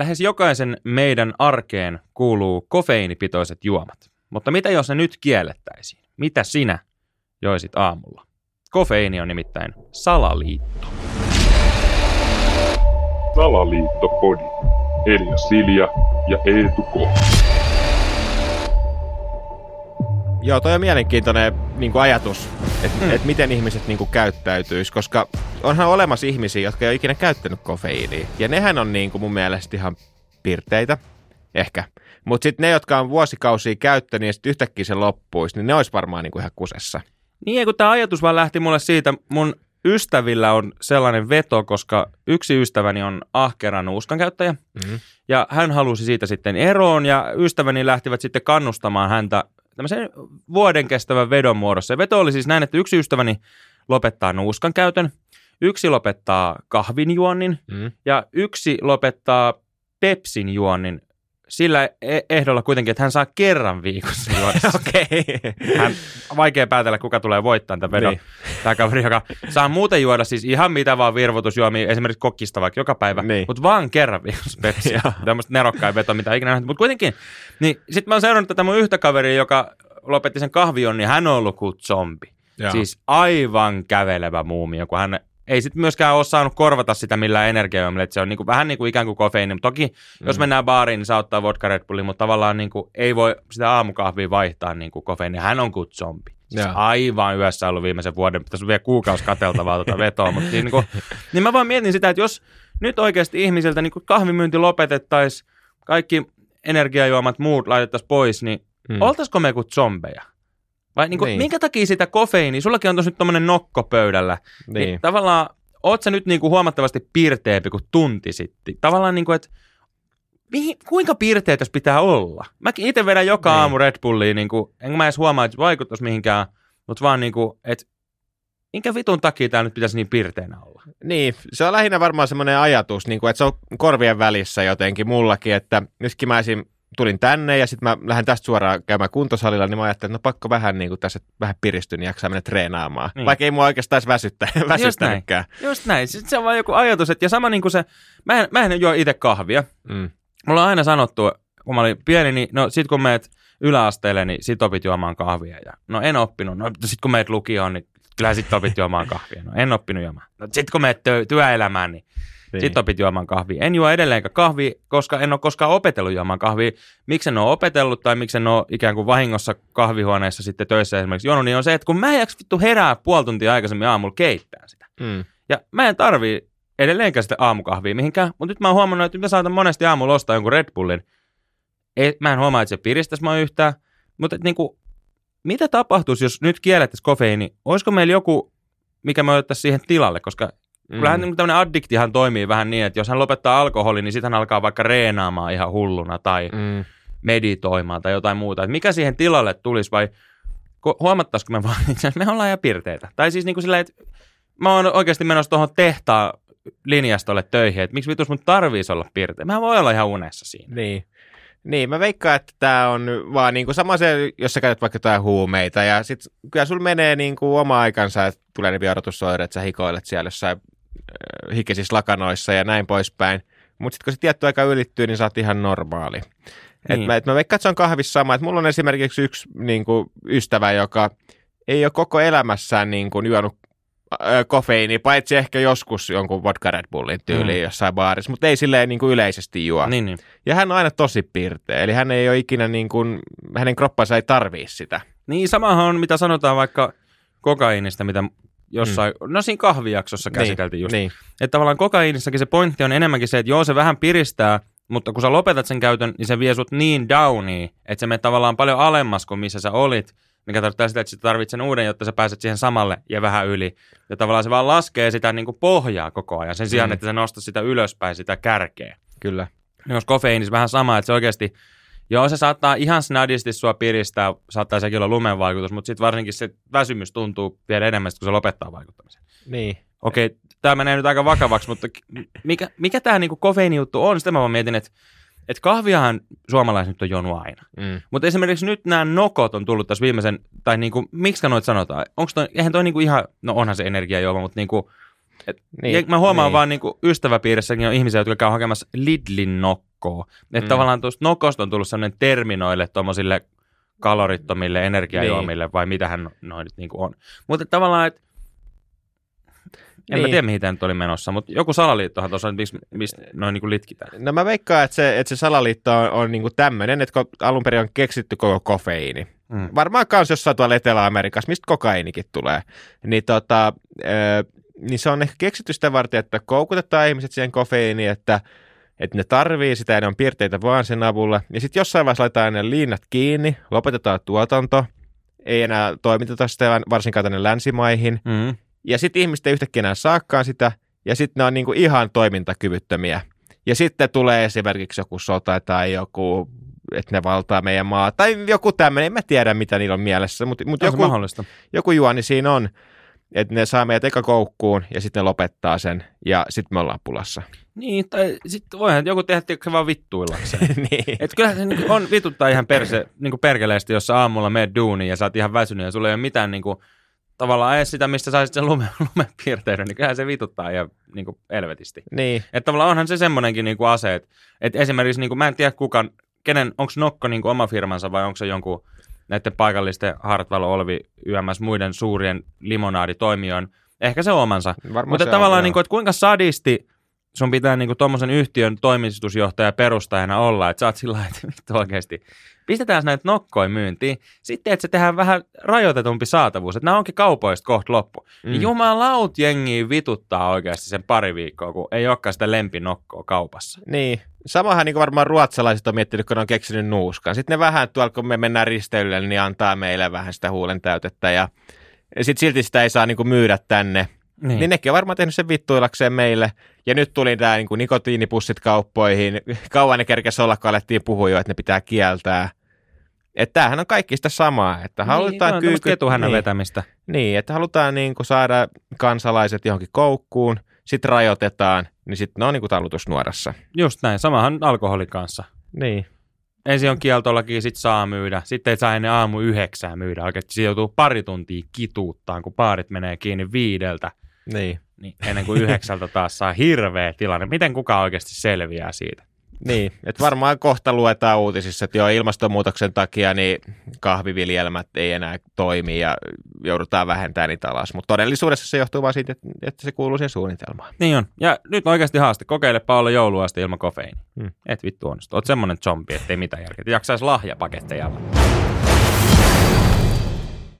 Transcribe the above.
lähes jokaisen meidän arkeen kuuluu kofeiinipitoiset juomat. Mutta mitä jos ne nyt kiellettäisiin? Mitä sinä joisit aamulla? Kofeiini on nimittäin salaliitto. Salaliittopodi. Elia Silja ja Eetu K. Joo, toi on mielenkiintoinen niin kuin ajatus, että mm. et miten ihmiset niin kuin, käyttäytyisi, koska onhan olemassa ihmisiä, jotka ei ole ikinä käyttänyt kofeiiniä. Ja nehän on niin kuin, mun mielestä ihan pirteitä, ehkä. Mutta sitten ne, jotka on vuosikausia käyttänyt ja sitten yhtäkkiä se loppuisi, niin ne olisi varmaan niin kuin ihan kusessa. Niin, kun tämä ajatus vaan lähti mulle siitä, mun ystävillä on sellainen veto, koska yksi ystäväni on ahkera nuuskan käyttäjä, mm-hmm. ja hän halusi siitä sitten eroon, ja ystäväni lähtivät sitten kannustamaan häntä tämmöisen vuoden kestävän vedon muodossa. Ja veto oli siis näin, että yksi ystäväni lopettaa nuuskan käytön, yksi lopettaa kahvinjuonnin, mm-hmm. ja yksi lopettaa Pepsin juonnin sillä e- ehdolla kuitenkin, että hän saa kerran viikossa juoda. Okei. Hän, vaikea päätellä, kuka tulee voittamaan tämän vedon. Niin. Tämä kaveri, joka saa muuten juoda siis ihan mitä vaan virvoitusjuomia, esimerkiksi kokkista vaikka joka päivä, Niin. mutta vaan kerran viikossa Pepsiä. Tämmöistä nerokkain veto, mitä ikinä nähnyt. Mutta kuitenkin, niin sitten mä oon seurannut tätä mun yhtä kaveria, joka lopetti sen kahvion, niin hän on ollut kuin zombi. Joo. Siis aivan kävelevä muumio, kun hän ei sitten myöskään ole saanut korvata sitä millään energiajuomilla, että se on niinku, vähän niin kuin ikään kuin kofeiini. Mutta toki, mm. jos mennään baariin, niin saa ottaa vodka Red Bullin, mutta tavallaan niinku, ei voi sitä aamukahvia vaihtaa niinku kofeiini. Hän on kuin zombi. Siis aivan yössä ollut viimeisen vuoden, tässä on vielä kuukausi kateltavaa tuota vetoa, mutta siis niinku, niin mä vaan mietin sitä, että jos nyt oikeasti ihmisiltä niinku kahvimyynti lopetettaisiin, kaikki energiajuomat muut laitettaisiin pois, niin Mm. mm. oltaisiko me kuin zombeja? Vai niinku, Niin. niin. minkä takia sitä kofeiini, sullakin on tuossa nyt tommonen nokko pöydällä, niin, Niin. niin tavallaan, oot sä nyt niinku huomattavasti pirteempi kuin tunti sitten? Tavallaan niinku, että mihin, kuinka pirteet jos pitää olla? Mäkin itse vedän joka Niin. niin. aamu Red Bullia, niinku, enkä mä edes huomaa, että vaikuttaisi mihinkään, mutta vaan niinku, että minkä vitun takia tää nyt pitäisi niin pirteenä olla? Niin, se on lähinnä varmaan semmoinen ajatus, niin kuin, että se on korvien välissä jotenkin mullakin, että nytkin mä esim. Tulin tänne ja sitten mä lähden tästä suoraan käymään kuntosalilla, niin mä ajattelin, että no pakko vähän niin kuin tässä vähän piristyn niin jaksaa mennä treenaamaan. Niin. Vaikka ei mua oikeastaan väsyttä, näin. väsyttänytkään. Just näin, Sitten se on vaan joku ajatus, että ja sama niin kuin se, mä en, mä en juo itse kahvia, Mm. Mulla on aina sanottu, kun mä olin pieni, niin no sit kun meet yläasteelle, niin sit opit juomaan kahvia. Ja, no en oppinut. No sit kun meet lukioon, niin kyllä sit opit juomaan kahvia. No en oppinut juomaan. No sit kun meet työ, työelämään, niin, Niin. niin sit opit juomaan kahvia. En juo edelleenkään kahvia, koska en ole koskaan opetellut juomaan kahvia. Miksi en ole opetellut tai miksi en ole ikään kuin vahingossa kahvihuoneessa sitten töissä esimerkiksi juonut, niin on se, että kun mä en jaksa vittu herää puoli tuntia aikaisemmin aamulla keittää sitä. Mm. Ja mä en tarvii edelleenkään sitä aamukahvia mihinkään, mutta nyt mä oon huomannut, että nyt mä saatan monesti aamulla ostaa jonkun Red Bullin. Ei, mä en huomaa, että se piristäisi mua yhtään, mutta et niinku, mitä tapahtuisi, jos nyt kiellettäisiin kofeiini? Olisiko meillä joku, mikä me otettaisiin siihen tilalle? Koska mm. kyllähän niin tämmöinen addiktihan toimii vähän niin, että jos hän lopettaa alkoholin, niin sitten hän alkaa vaikka reenaamaan ihan hulluna tai Mm. meditoimaan tai jotain muuta. Et mikä siihen tilalle tulisi vai huomattaisiko me vaan, että me ollaan ihan pirteitä. Tai siis niin kuin silleen, että mä oon oikeasti menossa tuohon tehtaan linjastolle töihin, että miksi vitus mun tarviisi olla pirteä. Mä voi olla ihan unessa siinä. Niin. Niin, mä veikkaan, että tämä on vaan niin kuin sama se, jos sä käytät vaikka jotain huumeita ja sit kyllä sulla menee niin kuin oma aikansa, että tulee ne vierotusoireet, että sä hikoilet siellä jossain hikisissä lakanoissa ja näin poispäin. Mutta sitten kun se tietty aika ylittyy, niin sä oot ihan normaali. Et Niin. mä, et mä veikkaan, että se on kahvissa sama. Et mulla on esimerkiksi yksi niin kuin, ystävä, joka ei ole koko elämässään niin kuin, juonut äh, kofeiini, paitsi ehkä joskus jonkun vodka Red Bullin tyyliin Mm. jossain baarissa, mutta ei silleen niin kuin yleisesti juo. Niin, niin. Ja hän on aina tosi pirteä, eli hän ei ole ikinä niin kuin, hänen kroppansa ei tarvii sitä. Niin samahan on, mitä sanotaan vaikka kokaiinista, mitä jossain, mm. no siinä kahvijaksossa käsiteltiin just. Niin, Että tavallaan kokaiinissakin se pointti on enemmänkin se, että joo se vähän piristää, mutta kun sä lopetat sen käytön, niin se vie sut niin downiin, että se menee tavallaan paljon alemmas kuin missä sä olit, mikä tarkoittaa sitä, että sä tarvitset sen uuden, jotta sä pääset siihen samalle ja vähän yli. Ja tavallaan se vaan laskee sitä niin kuin pohjaa koko ajan sen sijaan, Mm. että se nostaa sitä ylöspäin, sitä kärkeä. kyllä. Niin jos kofeiinissa vähän sama, että se oikeasti, joo se saattaa ihan snadisti sua piristää, saattaa sekin olla lumen vaikutus, mutta sitten varsinkin se väsymys tuntuu vielä enemmän, kun se lopettaa vaikuttamisen. Niin. Okei, tämä menee nyt aika vakavaksi, mutta mikä, mikä tämä niinku kofeiinijuttu on? Sitä mä vaan mietin, että et kahviahan suomalaiset nyt on juonut aina. Mm. Mutta esimerkiksi nyt nämä nokot on tullut tässä viimeisen, tai niinku, miksi noita sanotaan? Onko toi, eihän toi niinku ihan, no onhan se energiajuoma, mutta niinku, et, niin, mä huomaan niin. vaan niinku ystäväpiirissäkin on ihmisiä, jotka käy hakemassa Lidlin nokkoa. Että Mm. tavallaan tuosta nokosta on tullut sellainen terminoille tuommoisille kalorittomille energiajuomille, Niin. vai mitähän noin nyt niinku on. Mutta tavallaan, että en Niin. mä tiedä, mihin tämä nyt oli menossa, mutta joku salaliittohan tuossa, mistä mistä noin niinku litkitään. No mä veikkaan, että se, että se salaliitto on, on niinku tämmöinen, että alun perin on keksitty koko kofeiini. Mm. Varmaan kans jossain tuolla Etelä-Amerikassa, mistä kokainikin tulee. Niin, tota, niin se on ehkä keksitty sitä varten, että koukutetaan ihmiset siihen kofeiiniin, että, että ne tarvii sitä ja ne on piirteitä vaan sen avulla. Ja sitten jossain vaiheessa laitetaan ne liinat kiinni, lopetetaan tuotanto, ei enää toimiteta sitä varsinkaan tänne länsimaihin. Mm. Ja sitten ihmiset ei yhtäkkiä enää saakaan sitä, ja sitten ne on niinku ihan toimintakyvyttömiä. Ja sitten tulee esimerkiksi joku sota tai joku, että ne valtaa meidän maa, tai joku tämmöinen, en mä tiedä mitä niillä on mielessä, mutta mut joku, mahdollista. joku juoni siinä on, että ne saa meidät eka koukkuun ja sitten ne lopettaa sen, ja sitten me ollaan pulassa. Niin, tai sitten voihan joku tehdä tiedätkö, vaan vittuillakseen. niin. Et kyllähän se niinku on vituttaa ihan perse, niinku perkeleesti, jos aamulla meet duuniin ja sä oot ihan väsynyt ja sulla ei ole mitään niinku, tavallaan edes sitä, mistä saisit sen lume, lumepiirteiden, niin kyllähän se vituttaa ihan niinku elvetisti. niin. Että tavallaan onhan se semmoinenkin niinku ase, että et esimerkiksi niinku, mä en tiedä kuka, kenen, onko Nokko niinku oma firmansa vai onko se jonkun näiden paikallisten Hartwell, Olvi, YMS, muiden suurien limonaaditoimijoiden, ehkä se on omansa. Varmaan Mutta se tavallaan, on, niin kuin, että kuinka sadisti sun pitää niin tuommoisen yhtiön toimitusjohtaja perustajana olla, että sä oot sillä lailla, että oikeasti, pistetään näitä nokkoja myyntiin, sitten että se tehdään vähän rajoitetumpi saatavuus, että nämä onkin kaupoista kohta loppu. Mm. Mm. Jumalaut jengiä vituttaa oikeasti sen pari viikkoa, kun ei olekaan sitä lempinokkoa kaupassa. Niin. Samahan niin varmaan ruotsalaiset on miettinyt, kun ne on keksinyt nuuskan. Sitten ne vähän tuolla, kun me mennään risteilylle, niin antaa meille vähän sitä huulen täytettä ja sitten silti sitä ei saa niin myydä tänne. Niin. Niin. niin nekin on varmaan tehnyt sen vittuilakseen meille. Ja nyt tuli tämä niin nikotiinipussit kauppoihin. Kauan ne kerkesi olla, kun alettiin puhua jo, että ne pitää kieltää. Että tämähän on kaikki sitä samaa, että halutaan niin, kyyky- ketuhännän niin, vetämistä. niin, että halutaan niin kuin saada kansalaiset johonkin koukkuun, sitten rajoitetaan, niin sitten ne on niin kuin talutusnuorassa. Just näin, samahan alkoholin kanssa. Niin, Ensin on kieltolaki, sit saa myydä. Sitten ei saa ennen aamu yhdeksää myydä. Oikeasti siitä joutuu pari tuntia kituuttaan, kun baarit menee kiinni viideltä. niin. Niin ennen kuin yhdeksältä taas saa hirveä tilanne. Miten kukaan oikeasti selviää siitä? Niin, että varmaan kohta luetaan uutisissa, että joo, ilmastonmuutoksen takia niin kahviviljelmät ei enää toimi ja joudutaan vähentämään niitä alas. Mutta todellisuudessa se johtuu vain siitä, että, se kuuluu siihen suunnitelmaan. Niin on. Ja nyt oikeasti haaste. Kokeilepa olla joulua asti ilman kofeiini. Hmm. Et vittu onnistu. Oot semmonen zombi, ettei mitään järkeä. Jaksais lahjapaketteja.